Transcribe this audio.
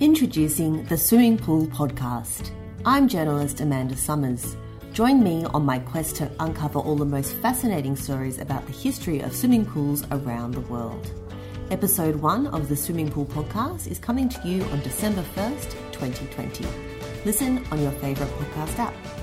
Introducing the Swimming Pool Podcast. I'm journalist Amanda Summers. Join me on my quest to uncover all the most fascinating stories about the history of swimming pools around the world. Episode 1 of the Swimming Pool Podcast is coming to you on December 1st, 2020. Listen on your favourite podcast app.